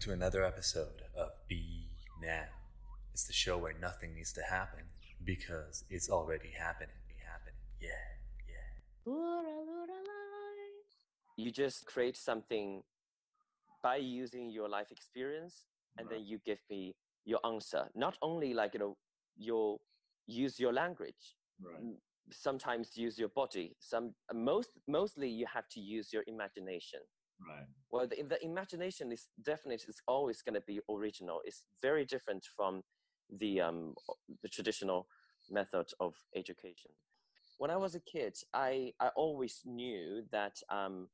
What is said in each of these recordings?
to another episode of Be Now. It's the show where nothing needs to happen because it's already happening. Be happening. Yeah, yeah. You just create something by using your life experience, and Right. then you give me your answer. Not only like you know, you use your language. Right. Sometimes use your body. Some most mostly you have to use your imagination. Right. well the, the imagination is definitely is always going to be original. It's very different from the um the traditional method of education. When i was a kid i i always knew that um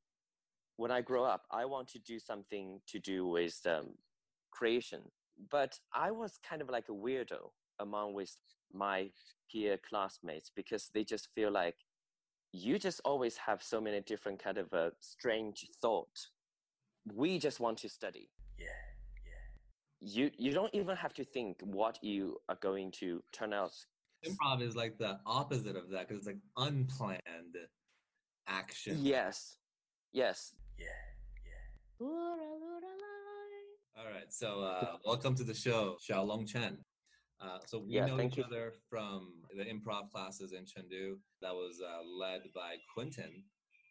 when i grow up i want to do something to do with um, creation. But i was kind of like a weirdo among with my peer classmates because they just feel like you just always have so many different kind of a strange thought we just want to study Yeah, yeah. you you don't even have to think what you are going to turn out Improv is like the opposite of that because it's like unplanned action. yes yes Yeah, yeah. All right. So, uh, welcome to the show, Xiaolong Chen. Uh, so we Yeah, know each you. other from the improv classes in Chengdu that was uh, led by Quentin.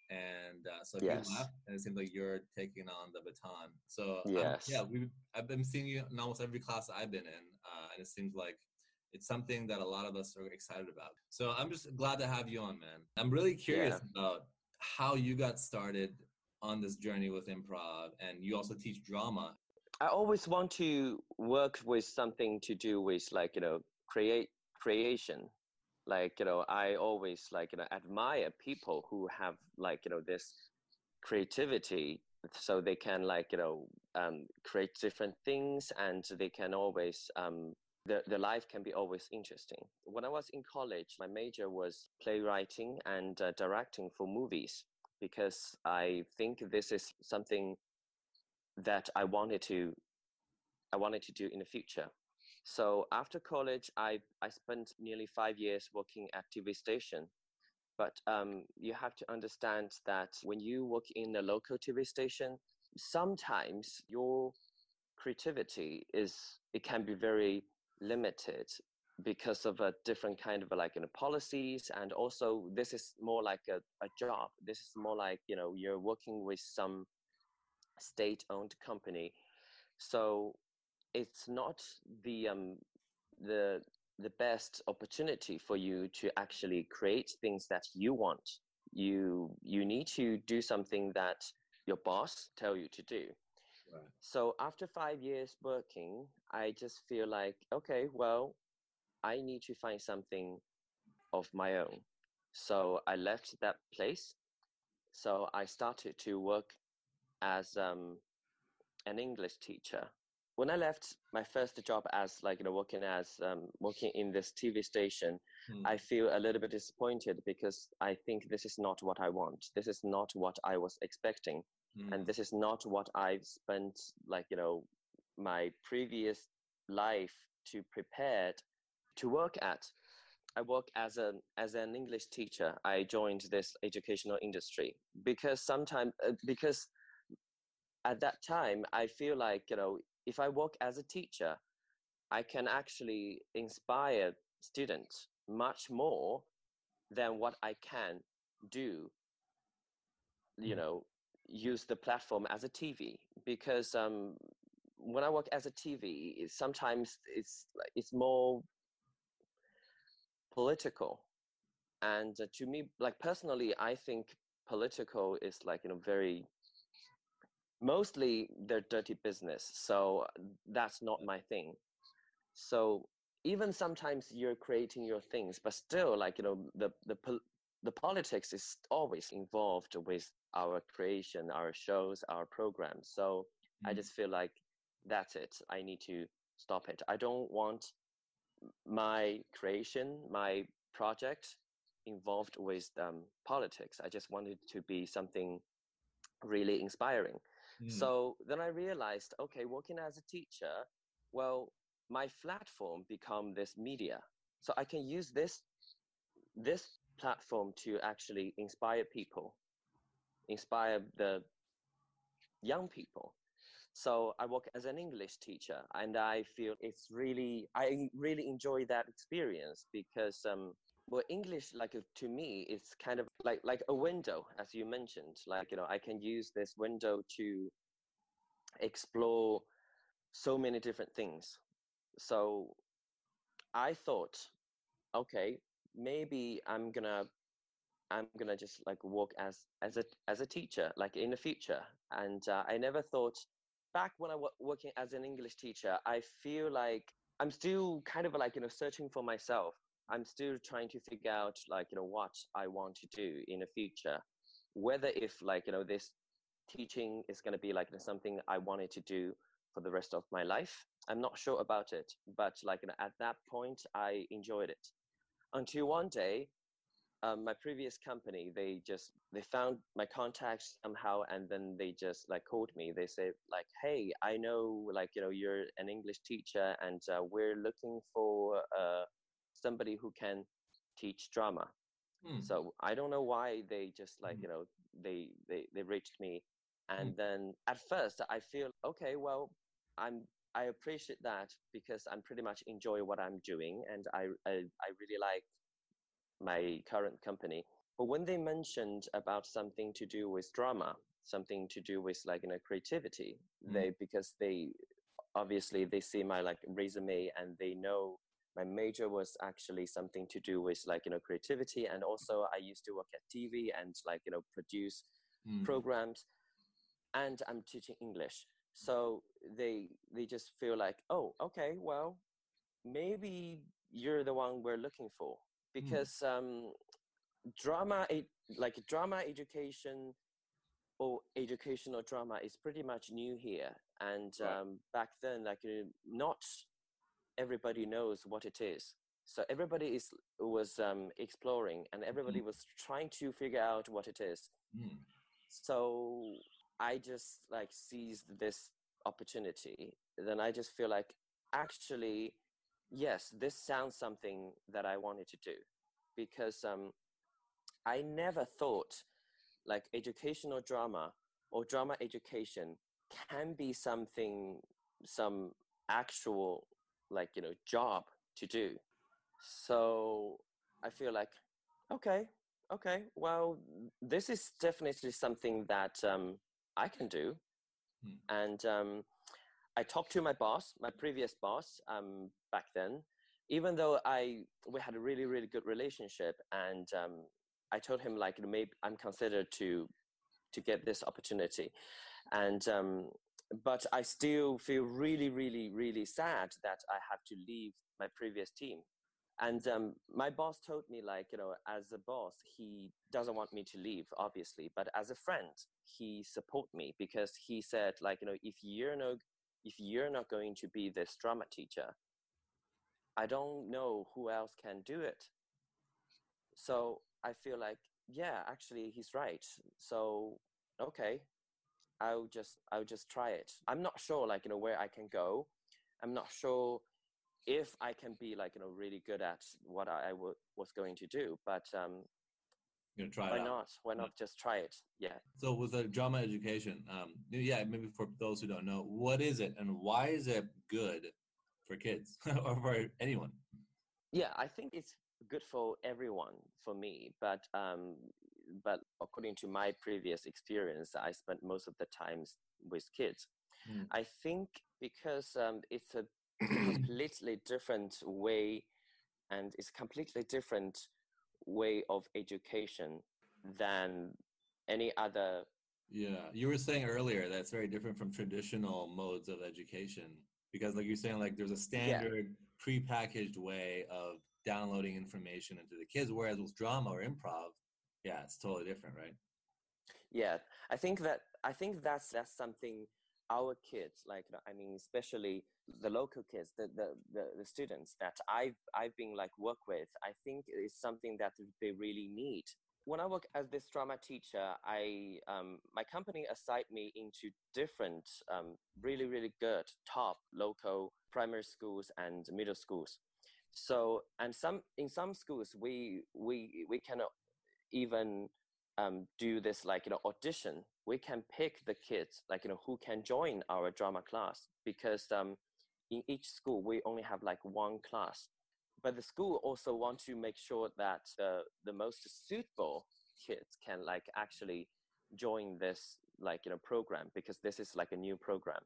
And uh, so Yes. you left, and it seems like you're taking on the baton. So um, Yes. yeah, we I've been seeing you in almost every class I've been in, uh, and it seems like it's something that a lot of us are excited about. So I'm just glad to have you on, man. I'm really curious Yeah. about how you got started on this journey with improv, and you also teach drama. I always want to work with something to do with like you know create creation. Like you know i always like you know admire people who have like you know this creativity so they can like you know um, create different things and they can always um, the, the life can be always interesting. When i was in college my major was playwriting and uh, directing for movies because i think this is something that i wanted to i wanted to do in the future. So after college i i spent nearly five years working at tv station. But um, you have to understand that when you work in a local tv station sometimes your creativity is it can be very limited because of a different kind of like you know policies. And also this is more like a, a job. This is more like you know you're working with some state owned company. So it's not the um the the best opportunity for you to actually create things that you want. You you need to do something that your boss tell you to do. Right. so after five years working i just feel like okay well i need to find something of my own. So i left that place. So i started to work as um, an english teacher when i left my first job as like you know working as um, working in this tv station Hmm. i feel a little bit disappointed because i think this is not what i want this is not what i was expecting Hmm. and this is not what I've spent like you know my previous life to prepare to work at. I work as an as an English teacher. I joined this educational industry because sometimes uh, because at that time I feel like you know if I work as a teacher, I can actually inspire students much more than what I can do. You Mhm. know, use the platform as a TV because um, when I work as a TV, it, sometimes it's it's more political, and uh, to me, like personally, I think political is like you know very mostly they're dirty business, so that's not my thing. So even sometimes you're creating your things, but still, like you know, the the the politics is always involved with our creation, our shows, our programs. So I Hmm. just feel like that's it. I need to stop it. I don't want my creation, my project involved with um, politics. I just wanted to be something really inspiring. Hmm. So then I realized, okay, working as a teacher, well, my platform become this media. So I can use this this platform to actually inspire people, inspire the young people. So I work as an English teacher, and I feel it's really I really enjoy that experience because um, well english like to me it's kind of like like a window as you mentioned like you know i can use this window to explore so many different things. So i thought okay maybe i'm gonna i'm gonna just like work as as a as a teacher like in the future. And uh, i never thought back when i was working as an english teacher i feel like i'm still kind of like you know searching for myself i'm still trying to figure out like you know what i want to do in the future. Whether if like you know this teaching is going to be like something i wanted to do for the rest of my life i'm not sure about it. But like you know, at that point i enjoyed it. Until one day um, my previous company they just they found my contacts somehow and then they just like called me. They said like hey i know like you know you're an english teacher and uh, we're looking for uh, somebody who can teach drama hmm. so i don't know why they just like hmm. you know they they they reached me and hmm. then at first i feel okay well i'm i appreciate that because i'm pretty much enjoy what i'm doing and i i, I really like my current company but when they mentioned about something to do with drama something to do with like you know creativity mm. they because they obviously they see my like resume and they know my major was actually something to do with like you know creativity and also i used to work at tv and like you know produce mm. programs and i'm teaching english so they they just feel like oh okay well maybe you're the one we're looking for Mm. because mm. um, drama, like drama education or educational drama is pretty much new here. And right. um, back then, like uh, not everybody knows what it is. So everybody is was um, exploring, and everybody mm. was trying to figure out what it is. Mm. So I just like seized this opportunity. Then I just feel like actually yes, this sounds something that I wanted to do because um, I never thought like educational drama or drama education can be something, some actual like, you know, job to do. So I feel like, okay, okay, well, this is definitely something that um, I can do. Hmm. And um, I talked to my boss, my previous boss, um, back then, even though I we had a really really good relationship, and um, I told him like maybe I'm considered to to get this opportunity, and um, but I still feel really really really sad that I have to leave my previous team. And um, my boss told me, like, you know, as a boss, he doesn't want me to leave, obviously, but as a friend, he support me because he said, like, you know, if you're no if you're not going to be this drama teacher, I don't know who else can do it. So I feel like, yeah, actually he's right. So okay, I'll just I'll just try it. I'm not sure like you know where I can go. I'm not sure if I can be like you know really good at what I, w- was going to do. But um, you try why not? Why not yeah. just try it? Yeah. So with the drama education, um, yeah, maybe for those who don't know, what is it and why is it good for kids or for anyone? Yeah, I think it's good for everyone for me, but um, but according to my previous experience, I spent most of the times with kids. Mm. I think because um, it's a completely different way, and it's completely different way of education than any other. Yeah, you were saying earlier that's very different from traditional modes of education because like you're saying like there's a standard yeah. pre-packaged way of downloading information into the kids whereas with drama or improv yeah it's totally different right yeah i think that i think that's that's something our kids like i mean especially the local kids the, the the, the students that i've i've been like work with i think is something that they really need when I work as this drama teacher, I um, my company assigned me into different um, really really good top local primary schools and middle schools. So and some in some schools we we we cannot even um, do this like you know audition we can pick the kids like you know who can join our drama class because um, in each school we only have like one class. But the school also want to make sure that the the most suitable kids can like actually join this like you know program because this is like a new program.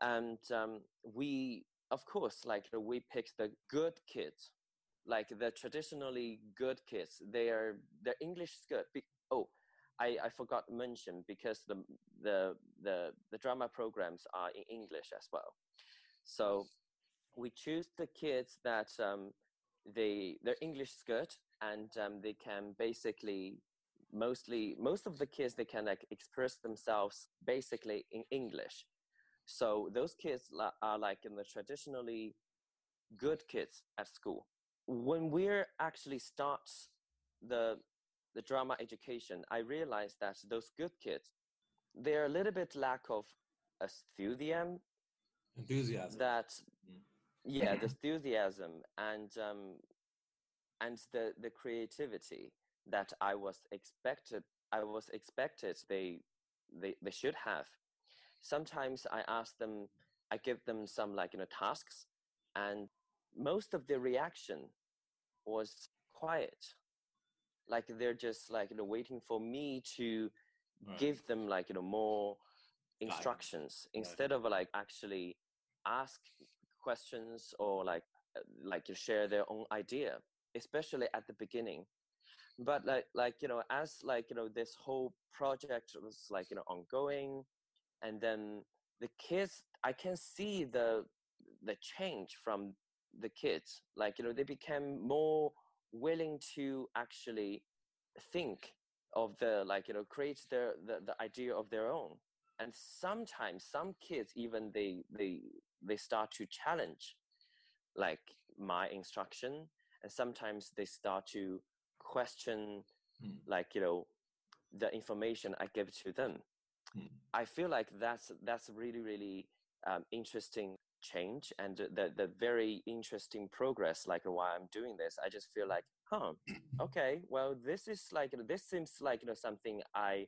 And um, we of course like we pick the good kids like the traditionally good kids they are their english is good. Oh I, I forgot to mention because the, the the the drama programs are in english as well. So we choose the kids that um, they their english is good and um, they can basically mostly most of the kids they can like express themselves basically in english. So those kids are like in the traditionally good kids at school when we're actually start the the drama education i realized that those good kids they're a little bit lack of enthusiasm enthusiasm that mm. yeah the enthusiasm and um and the the creativity that i was expected i was expected they they they should have sometimes i ask them i give them some like you know tasks and most of the reaction was quiet. Like they're just like you know waiting for me to right. give them like you know more instructions instead of like actually ask questions or like uh, like to share their own idea especially at the beginning. But like like you know as like you know this whole project was like you know ongoing and then the kids i can see the the change from the kids like you know they became more willing to actually think of the like you know create their the, the idea of their own and sometimes some kids even they they they start to challenge like my instruction and sometimes they start to question mm. like you know the information i give to them mm. i feel like that's that's really really um, interesting change and the the very interesting progress like while i'm doing this i just feel like huh okay well this is like this seems like you know something i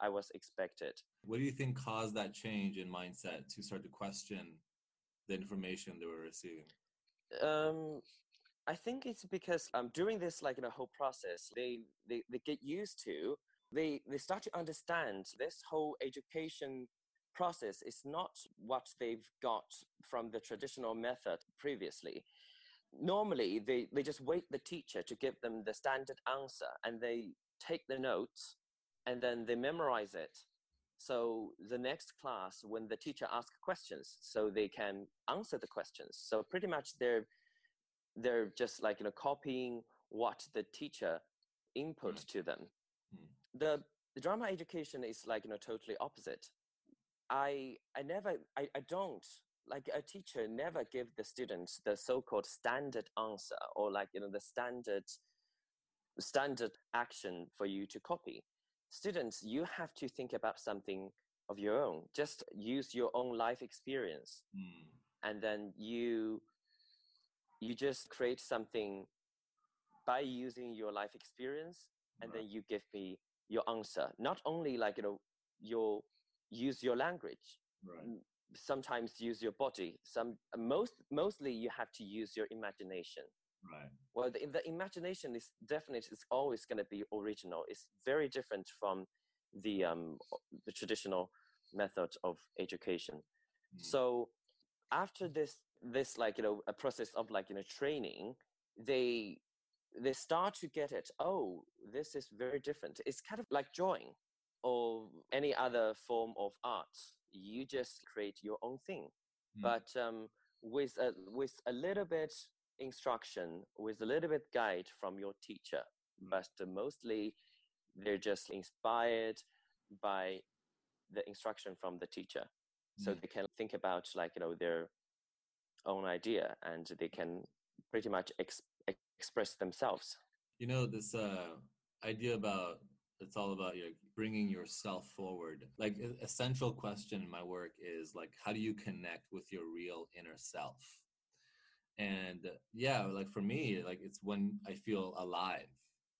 i was expected. What do you think caused that change in mindset to start to question the information they were receiving? Um i think it's because um during this like you know whole process they they, they get used to they they start to understand this whole education process is not what they've got from the traditional method previously. Normally, they, they just wait the teacher to give them the standard answer and they take the notes and then they memorize it. So the next class, when the teacher asks questions, so they can answer the questions. So pretty much they're they're just like you know copying what the teacher input mm. to them. Mm. The the drama education is like you know totally opposite I I never I, I don't like a teacher never give the students the so-called standard answer or like you know the standard standard action for you to copy students you have to think about something of your own just use your own life experience mm. and then you you just create something by using your life experience and right. then you give me your answer not only like you know your use your language right. sometimes use your body some most mostly you have to use your imagination. Right. Well the, the imagination is definitely is always going to be original it's very different from the um the traditional method of education. Mm. so after this this like you know a process of like you know training they they start to get it oh this is very different. It's kind of like drawing or any other form of art. You just create your own thing. Mm. But um, with a, with a little bit instruction, with a little bit guide from your teacher. Mm. But mostly, they're just inspired by the instruction from the teacher, mm. so they can think about like you know their own idea and they can pretty much ex- express themselves. You know this uh, idea about it's all about your bringing yourself forward? Like a central question in my work is like how do you connect with your real inner self? And yeah like for me like it's when i feel alive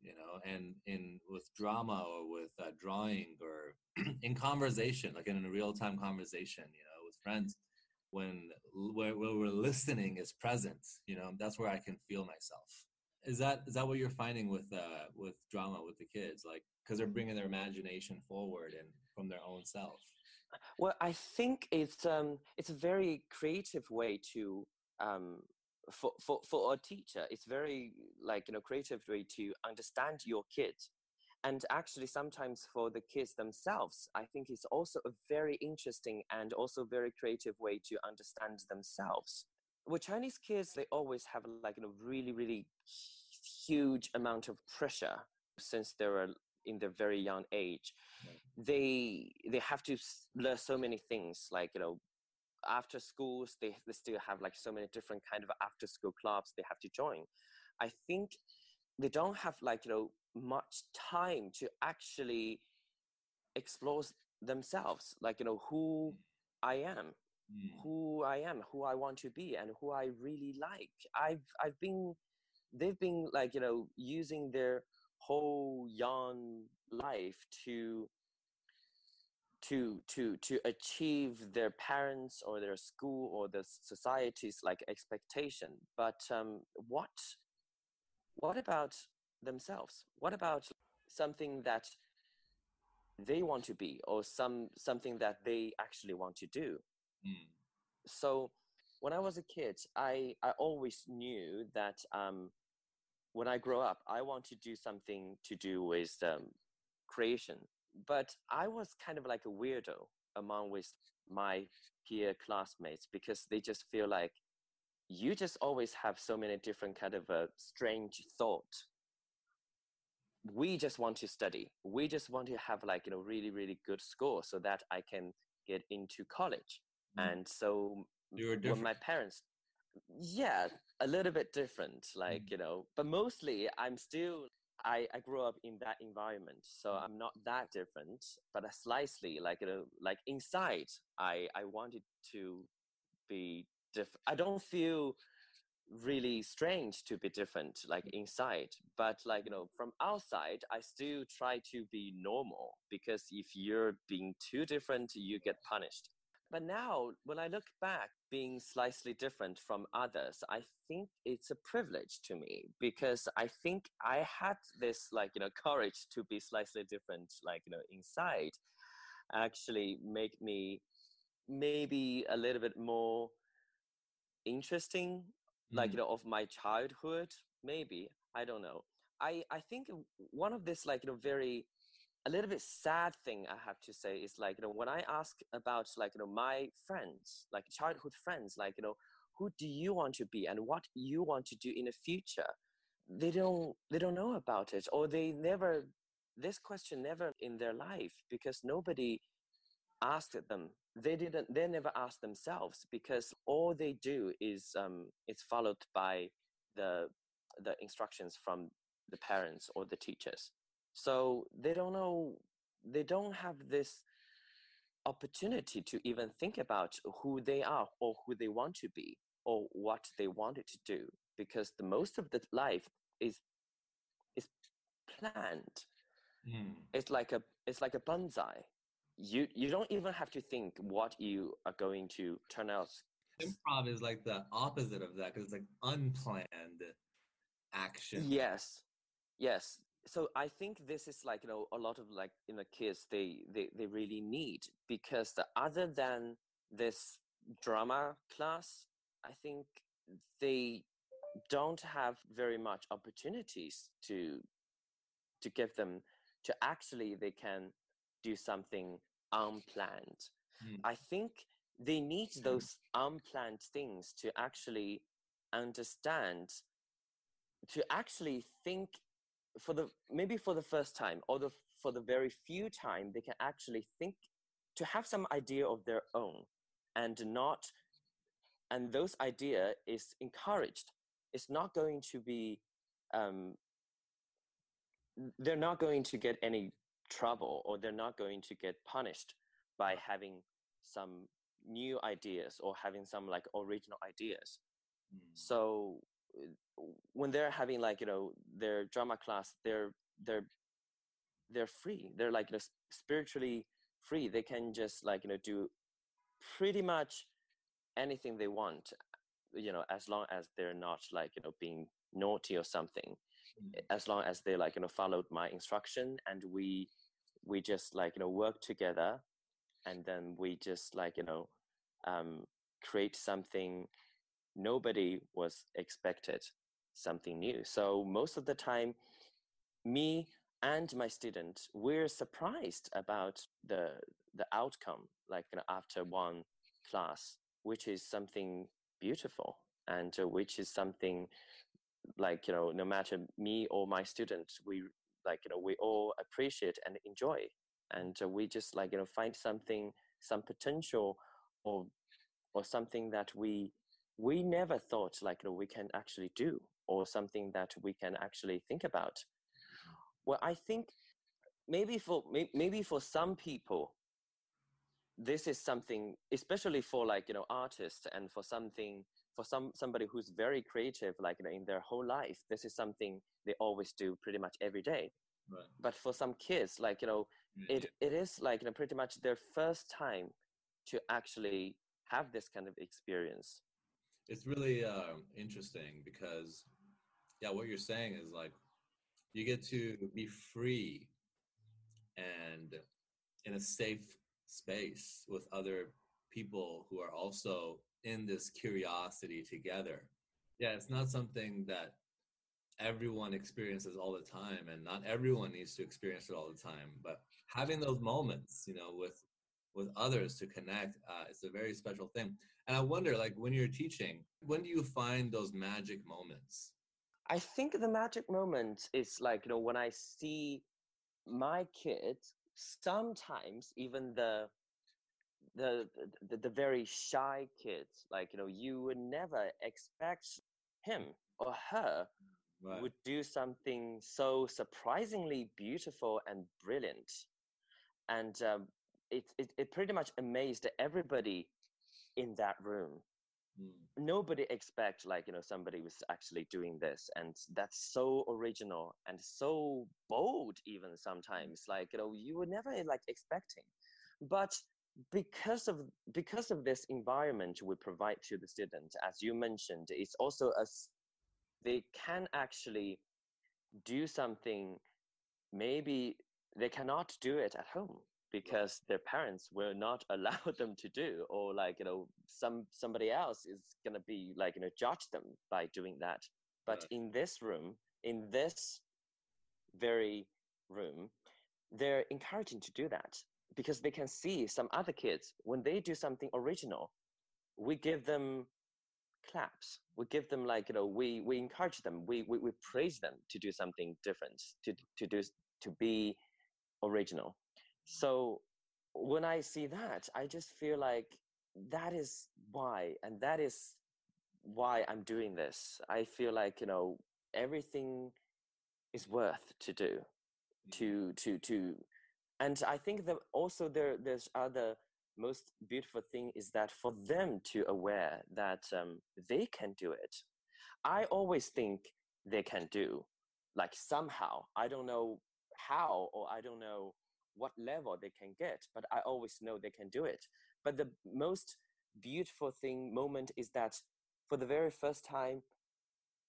you know and in with drama or with uh, drawing or in conversation like in a real-time conversation you know with friends when where, where we're listening is present you know that's where i can feel myself. Is that is that what you're finding with uh with drama with the kids? Like because they're bringing their imagination forward and from their own self well i think it's um it's a very creative way to um for, for, for a teacher, it's very like, you know, creative way to understand your kids. And actually, sometimes for the kids themselves, I think it's also a very interesting and also very creative way to understand themselves. With Chinese kids, they always have like, you know, really, really huge amount of pressure since they were in their very young age. Right. They they have to learn so many things like you know after schools they, they still have like so many different kind of after school clubs they have to join i think they don't have like you know much time to actually explore themselves like you know who i am mm. who i am who i want to be and who i really like i've i've been they've been like you know using their whole young life to to to to achieve their parents or their school or the society's like expectation. But um, what what about themselves? What about something that they want to be or some something that they actually want to do? Mm. so when i was a kid i i always knew that um, when i grow up i want to do something to do with um, creation. But I was kind of like a weirdo among with my peer classmates because they just feel like you just always have so many different kind of a strange thought. We just want to study. We just want to have like you know really really good score so that i can get into college. Mm. and so when my parents yeah a little bit different like mm. you know but mostly i'm still I, I grew up in that environment, so mm. I'm not that different, but slightly like you know, like inside, I I wanted to be different. I don't feel really strange to be different like mm. inside but like you know from outside i still try to be normal because if you're being too different you get punished but now, when I look back, being slightly different from others, I think it's a privilege to me because I think I had this, like, you know, courage to be slightly different, like, you know, inside, actually make me maybe a little bit more interesting, mm. like, you know, of my childhood, maybe. I don't know. I, I think one of this, like, you know, very a little bit sad thing I have to say is like, you know, when I ask about like, you know, my friends, like childhood friends, like, you know, who do you want to be and what you want to do in the future? They don't, they don't know about it or they never, this question never in their life because nobody asked them. They didn't, they never asked themselves because all they do is, um, it's followed by the, the instructions from the parents or the teachers so they don't know, they don't have this opportunity to even think about who they are or who they want to be or what they wanted to do because the most of the life is is planned. Mm. it's like a it's like a bonsai. You you don't even have to think what you are going to turn out improv is like the opposite of that because it's like unplanned action. Yes. Yes so i think this is like you know a lot of like you know kids they they, they really need because the, other than this drama class i think they don't have very much opportunities to to give them to actually they can do something unplanned mm. i think they need those unplanned things to actually understand to actually think for the maybe for the first time or the for the very few time they can actually think to have some idea of their own and not and those idea is encouraged it's not going to be um, they're not going to get any trouble or they're not going to get punished by having some new ideas or having some like original ideas mm. so when they're having like you know their drama class they're they're they're free they're like you know, spiritually free they can just like you know do pretty much anything they want you know as long as they're not like you know being naughty or something mm-hmm. as long as they like you know followed my instruction and we we just like you know work together and then we just like you know um, create something nobody was expected something new. So most of the time me and my student we're surprised about the the outcome like you know, after one class which is something beautiful and uh, which is something like you know no matter me or my students we like you know we all appreciate and enjoy. And uh, we just like you know find something some potential or or something that we we never thought like you know, we can actually do or something that we can actually think about. Well i think maybe for maybe for some people this is something especially for like you know artists and for something for some somebody who's very creative like you know in their whole life this is something they always do pretty much every day. Right. but for some kids like you know yeah, it it is like you know pretty much their first time to actually have this kind of experience it's really uh, interesting because yeah what you're saying is like you get to be free and in a safe space with other people who are also in this curiosity together. Yeah, it's not something that everyone experiences all the time and not everyone needs to experience it all the time but having those moments you know with with others to connect uh, it's a very special thing. And i wonder like when you're teaching when do you find those magic moments? I think the magic moment is like you know when i see my kids sometimes even the the, the the very shy kids like you know you would never expect him or her right. would do something so surprisingly beautiful and brilliant. And um, it, it, it pretty much amazed everybody in that room mm. nobody expect like you know somebody was actually doing this and that's so original and so bold even hmm. sometimes like you know you were never like expecting but because of because of this environment we provide to the students as you mentioned it's also a they can actually do something maybe they cannot do it at home because their parents will not allow them to do or like you know some somebody else is going to be like you know judge them by doing that. But right. in this room in this very room they're encouraging to do that because they can see some other kids when they do something original we give them claps. We give them like you know we we encourage them. We we, we praise them to do something different to to do to be original so when i see that i just feel like that is why and that is why i'm doing this. I feel like you know everything is worth to do to to to and i think that also there there's other most beautiful thing is that for them to aware that um, they can do it. I always think they can do like somehow. I don't know how or i don't know what level they can get but i always know they can do it. But the most beautiful thing moment is that for the very first time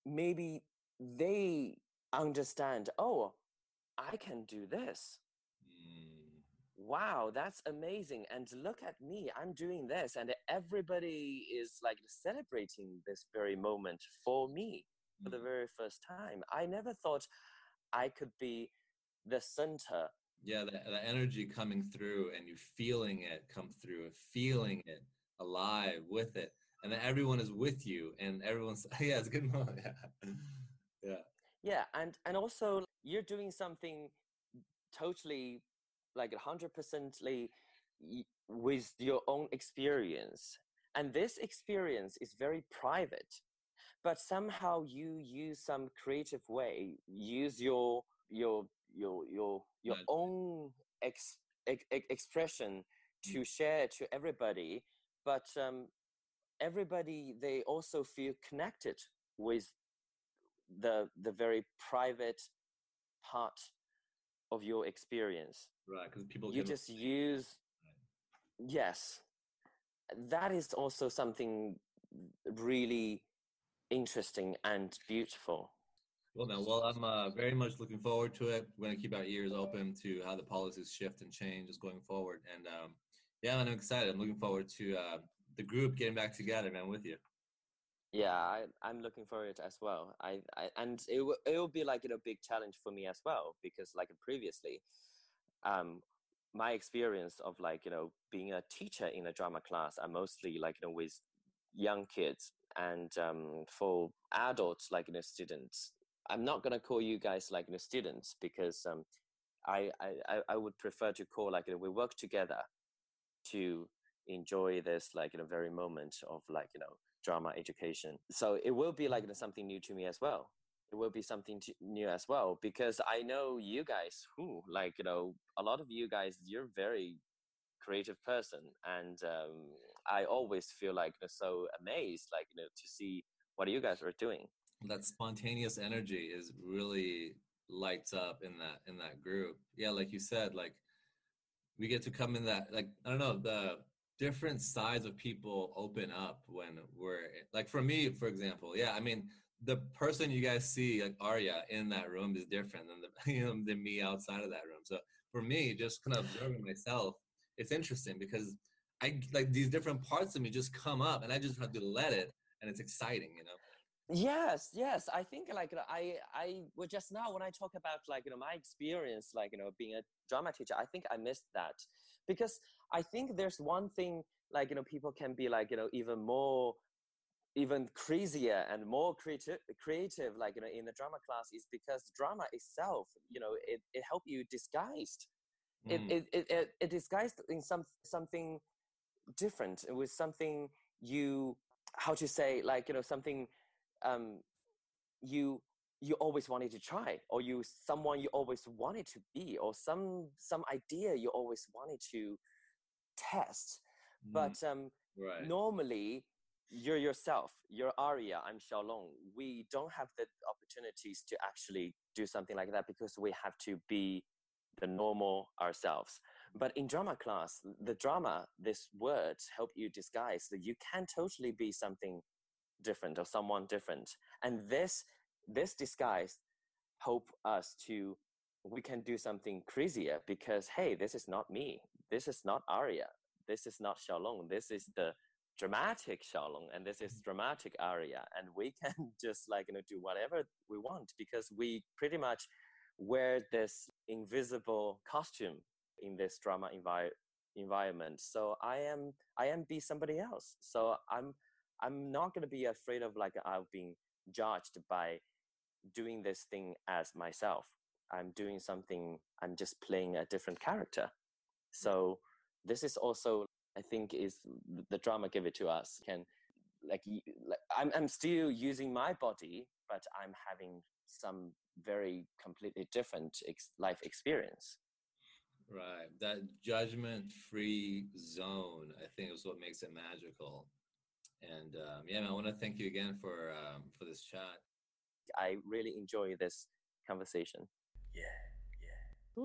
maybe they understand oh i can do this. Wow that's amazing and look at me i'm doing this and everybody is like celebrating this very moment for me for the mm. very first time. I never thought i could be the center yeah the, the energy coming through and you feeling it come through feeling it alive with it. And then everyone is with you and everyone's yeah it's a good moment. Yeah. Yeah yeah and and also you're doing something totally like 100% with your own experience. And this experience is very private but somehow you use some creative way use your your your your your own ex, ex, expression to mm. share to everybody but um, everybody they also feel connected with the the very private part of your experience. Right because people you just use yes. That is also something really interesting and beautiful well well i'm uh, very much looking forward to it. We're going to keep our ears open to how the policies shift and change is going forward. And um, yeah i'm excited. I'm looking forward to uh, the group getting back together man with you. Yeah I, i'm looking forward as well. I, I and it, w- it will be like you know big challenge for me as well because like previously um my experience of like you know being a teacher in a drama class are mostly like you know with young kids and um, for adults like you know students i'm not going to call you guys like you know students because um, I, I i would prefer to call like you know we work together to enjoy this like you know very moment of like you know drama education. So it will be like you know, something new to me as well. It will be something to, new as well because I know you guys who like you know a lot of you guys you're very creative person and um, I always feel like you know, so amazed like you know to see what you guys are doing. That spontaneous energy is really lights up in that in that group. Yeah, like you said, like we get to come in that like I don't know the different sides of people open up when we're like for me for example yeah i mean the person you guys see like Arya in that room is different than the you know than me outside of that room. So for me, just kind of observing myself, it's interesting because I like these different parts of me just come up, and I just have to let it, and it's exciting, you know. Yes, yes. I think like I I well just now when I talk about like you know my experience like you know being a drama teacher, I think I missed that because I think there's one thing like you know people can be like you know even more even crazier and more creative creative like you know in the drama class is because drama itself you know it, it help you disguised mm. it, it, it, it, it disguised in some something different with something you how to say like you know something um you you always wanted to try or you someone you always wanted to be or some some idea you always wanted to test mm. but um right. normally you're yourself, you're Arya I'm Xiaolong. We don't have the opportunities to actually do something like that because we have to be the normal ourselves. But in drama class, the drama, this word, help you disguise that you can totally be something different or someone different. And this this disguise help us to we can do something crazier because hey, this is not me. This is not Arya This is not Xiaolong. This is the dramatic Xiaolong and this is mm-hmm. dramatic Arya and we can just like you know do whatever we want because we pretty much wear this invisible costume in this drama envi- environment so i am i am be somebody else so i'm i'm not going to be afraid of like i've been judged by doing this thing as myself. I'm doing something i'm just playing a different character. So this is also I think is the drama give it to us. Can like, like I'm I'm still using my body, but I'm having some very completely different ex- life experience. Right, that judgment-free zone, I think, is what makes it magical. And um, yeah, man, I want to thank you again for um, for this chat. I really enjoy this conversation. Yeah, yeah.